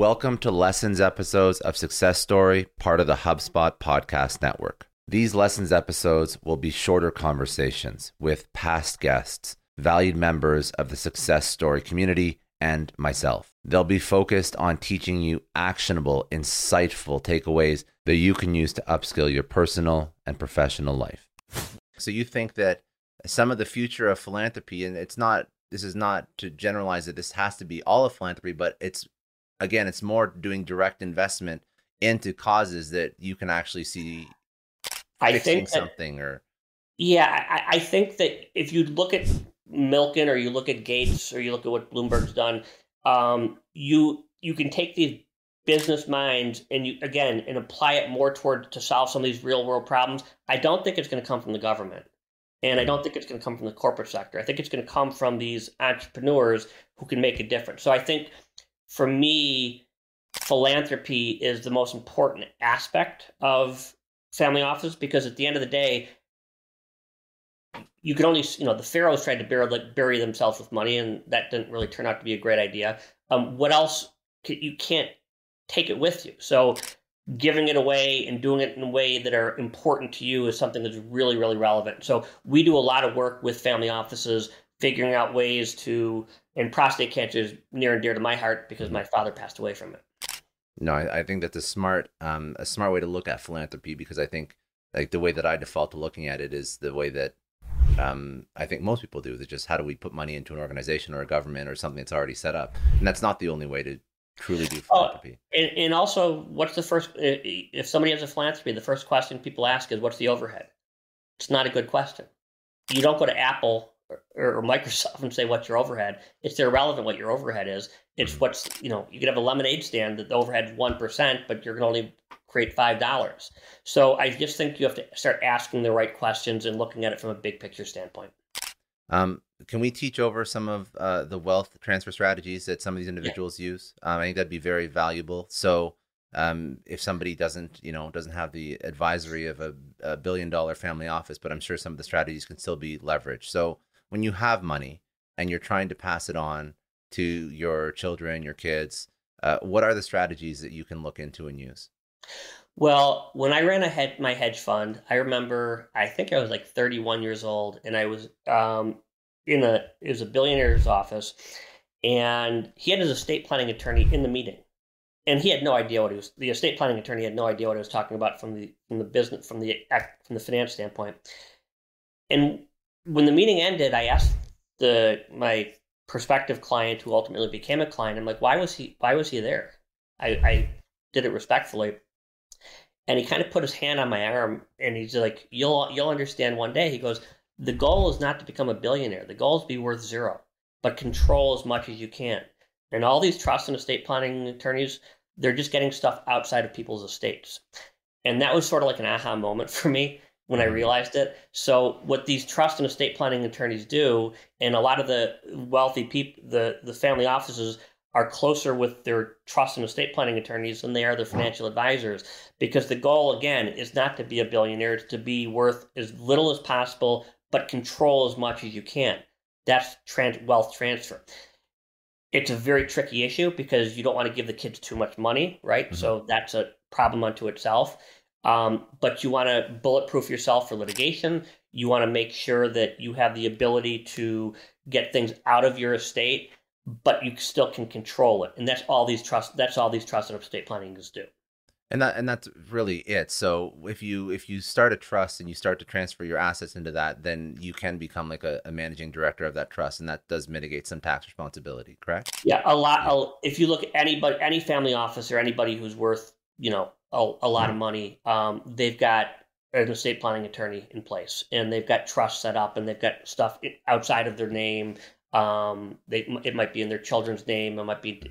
Welcome to Lessons episodes of Success Story, part of the HubSpot podcast network. These Lessons episodes will be shorter conversations with past guests, valued members of the Success Story community, and myself. They'll be focused on teaching you actionable, insightful takeaways that you can use to upskill your personal and professional life. So, you think that some of the future of philanthropy, and it's not, this is not to generalize that this has to be all of philanthropy, but it's again, it's more doing direct investment into causes that you can actually see I think that, something or yeah, I, I, think that if you look at Milken or you look at Gates or you look at what Bloomberg's done, um, you you can take these business minds and you again and apply it more toward to solve some of these real world problems. I don't think it's going to come from the government. And I don't think it's going to come from the corporate sector. I think it's going to come from these entrepreneurs who can make a difference. So I think for me, philanthropy is the most important aspect of family office because at the end of the day, you can only, you know, the pharaohs tried to bury, bury themselves with money, and that didn't really turn out to be a great idea. Um, what else? You can't take it with you. So giving it away and doing it in a way that are important to you is something that's really, really relevant. So we do a lot of work with family offices, figuring out ways to and prostate cancer is near and dear to my heart because my father passed away from it. No, I, I think that's a smart, um, a smart way to look at philanthropy because I think like the way that I default to looking at it is the way that um, I think most people do. Is just how do we put money into an organization or a government or something that's already set up, and that's not the only way to truly do oh, philanthropy. and, and also, what's the first? If somebody has a philanthropy, the first question people ask is, "What's the overhead?" It's not a good question. You don't go to Apple or, Microsoft and say what's your overhead. It's irrelevant what your overhead is. It's mm-hmm. what's you know you could have a lemonade stand that the overhead is one percent, but you're going to only create five dollars. So I just think you have to start asking the right questions and looking at it from a big picture standpoint. Um, can we teach over some of uh, the wealth transfer strategies that some of these individuals yeah. use? Um, I think that'd be very valuable. So um, if somebody doesn't, you know, doesn't have the advisory of a, a billion dollar family office, but I'm sure some of the strategies can still be leveraged. So when you have money and you're trying to pass it on to your children, your kids, uh, what are the strategies that you can look into and use? Well, when I ran a head, my hedge fund, I remember I think I was like 31 years old, and I was um, in a it was a billionaire's office, and he had his estate planning attorney in the meeting, and he had no idea what he was. The estate planning attorney had no idea what he was talking about from the from the business from the from the finance standpoint, and when the meeting ended, I asked the my prospective client who ultimately became a client. I'm like, why was he? Why was he there? I, I did it respectfully, and he kind of put his hand on my arm, and he's like, "You'll you'll understand one day." He goes, "The goal is not to become a billionaire. The goal is to be worth zero, but control as much as you can." And all these trust and estate planning attorneys, they're just getting stuff outside of people's estates. And that was sort of like an aha moment for me when I mm-hmm. realized it. So what these trust and estate planning attorneys do, and a lot of the wealthy people, the the family offices are closer with their trust and estate planning attorneys than they are their financial advisors because the goal again is not to be a billionaire it's to be worth as little as possible but control as much as you can that's trans- wealth transfer it's a very tricky issue because you don't want to give the kids too much money, right? Mm-hmm. So that's a problem unto itself. Um, but you want to bulletproof yourself for litigation. You want to make sure that you have the ability to get things out of your estate, but you still can control it. And that's all these trust. That's all these trusted estate plannings do and that and that's really it so if you if you start a trust and you start to transfer your assets into that then you can become like a, a managing director of that trust and that does mitigate some tax responsibility correct yeah a lot yeah. if you look at anybody any family office or anybody who's worth you know a, a lot of money um, they've got an estate planning attorney in place and they've got trust set up and they've got stuff outside of their name um, they it might be in their children's name it might be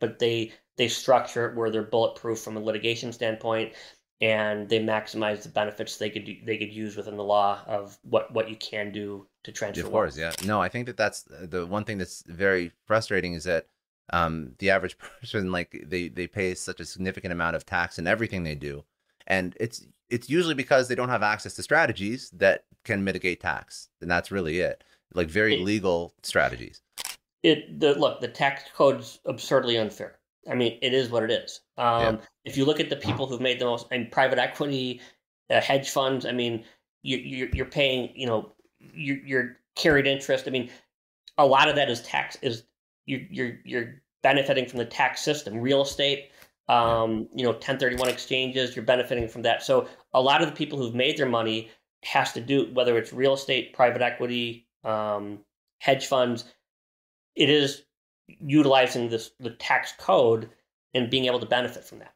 but they they structure it where they're bulletproof from a litigation standpoint and they maximize the benefits they could they could use within the law of what what you can do to transfer. Of course, yeah. No, I think that that's uh, the one thing that's very frustrating is that um, the average person like they they pay such a significant amount of tax in everything they do, and it's it's usually because they don't have access to strategies that can mitigate tax, and that's really it. Like very it, legal strategies. It the look the tax code's absurdly unfair. I mean, it is what it is. Um, yeah. If you look at the people who've made the most, and private equity, uh, hedge funds, I mean, you, you're, you're paying, you know, you're, you're carried interest. I mean, a lot of that is tax is you're you're you're benefiting from the tax system. Real estate, um, you know, 1031 exchanges, you're benefiting from that. So a lot of the people who've made their money has to do whether it's real estate, private equity, um, hedge funds. It is utilizing this the tax code and being able to benefit from that.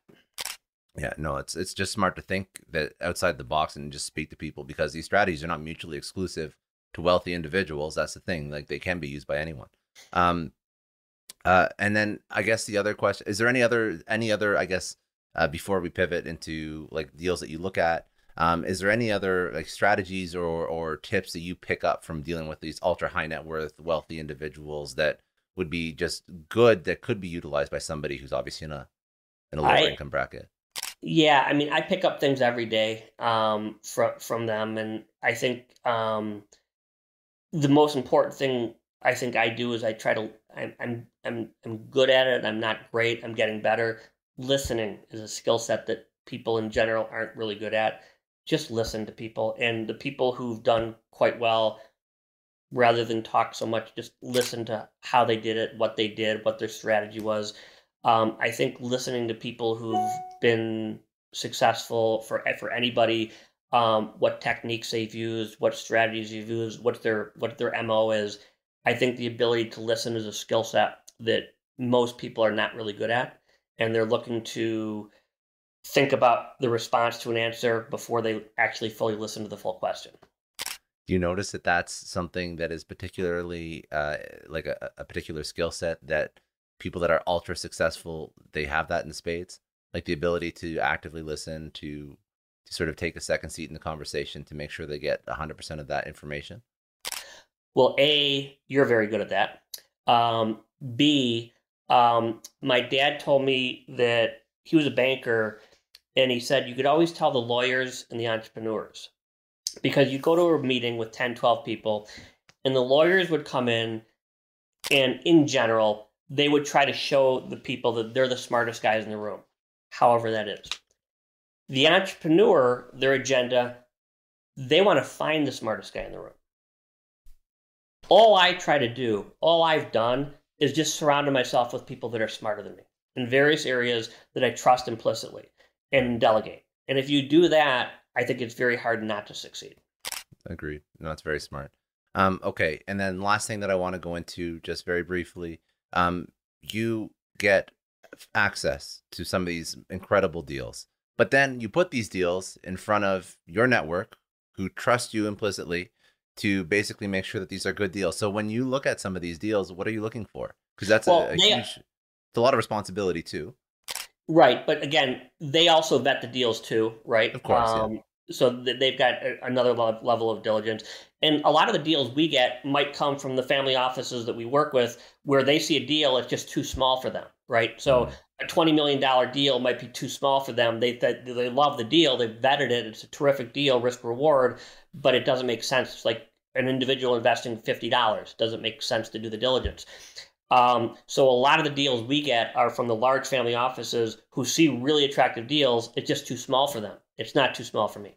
Yeah, no, it's it's just smart to think that outside the box and just speak to people because these strategies are not mutually exclusive to wealthy individuals. That's the thing; like they can be used by anyone. Um, uh, and then I guess the other question is: there any other any other I guess uh, before we pivot into like deals that you look at? Um, is there any other like strategies or or tips that you pick up from dealing with these ultra high net worth wealthy individuals that would be just good that could be utilized by somebody who's obviously in a in a lower I, income bracket. Yeah, I mean, I pick up things every day um, from from them, and I think um, the most important thing I think I do is I try to. I'm I'm I'm I'm good at it. I'm not great. I'm getting better. Listening is a skill set that people in general aren't really good at. Just listen to people, and the people who've done quite well rather than talk so much, just listen to how they did it, what they did, what their strategy was. Um, I think listening to people who've been successful for for anybody, um, what techniques they've used, what strategies they've used, what their what their mo is. I think the ability to listen is a skill set that most people are not really good at, and they're looking to think about the response to an answer before they actually fully listen to the full question. Do you notice that that's something that is particularly uh, like a, a particular skill set that people that are ultra successful they have that in spades? Like the ability to actively listen to to sort of take a second seat in the conversation to make sure they get 100% of that information well a you're very good at that um, b um, my dad told me that he was a banker and he said you could always tell the lawyers and the entrepreneurs because you go to a meeting with 10, 12 people, and the lawyers would come in, and in general, they would try to show the people that they're the smartest guys in the room, however that is. The entrepreneur, their agenda, they want to find the smartest guy in the room. All I try to do, all I've done, is just surround myself with people that are smarter than me in various areas that I trust implicitly and delegate. And if you do that, I think it's very hard not to succeed. Agreed. No, that's very smart. Um, okay, and then last thing that I want to go into just very briefly, um, you get access to some of these incredible deals, but then you put these deals in front of your network, who trust you implicitly to basically make sure that these are good deals. So when you look at some of these deals, what are you looking for? Because that's well, a, a huge, it's a lot of responsibility too. Right, but again, they also vet the deals too, right? Of course. Um, yeah. So they've got another level of diligence. And a lot of the deals we get might come from the family offices that we work with where they see a deal, it's just too small for them, right? So mm. a $20 million deal might be too small for them. They, they, they love the deal, they've vetted it, it's a terrific deal, risk reward, but it doesn't make sense. It's like an individual investing $50 doesn't make sense to do the diligence. Um, so a lot of the deals we get are from the large family offices who see really attractive deals. It's just too small for them. It's not too small for me.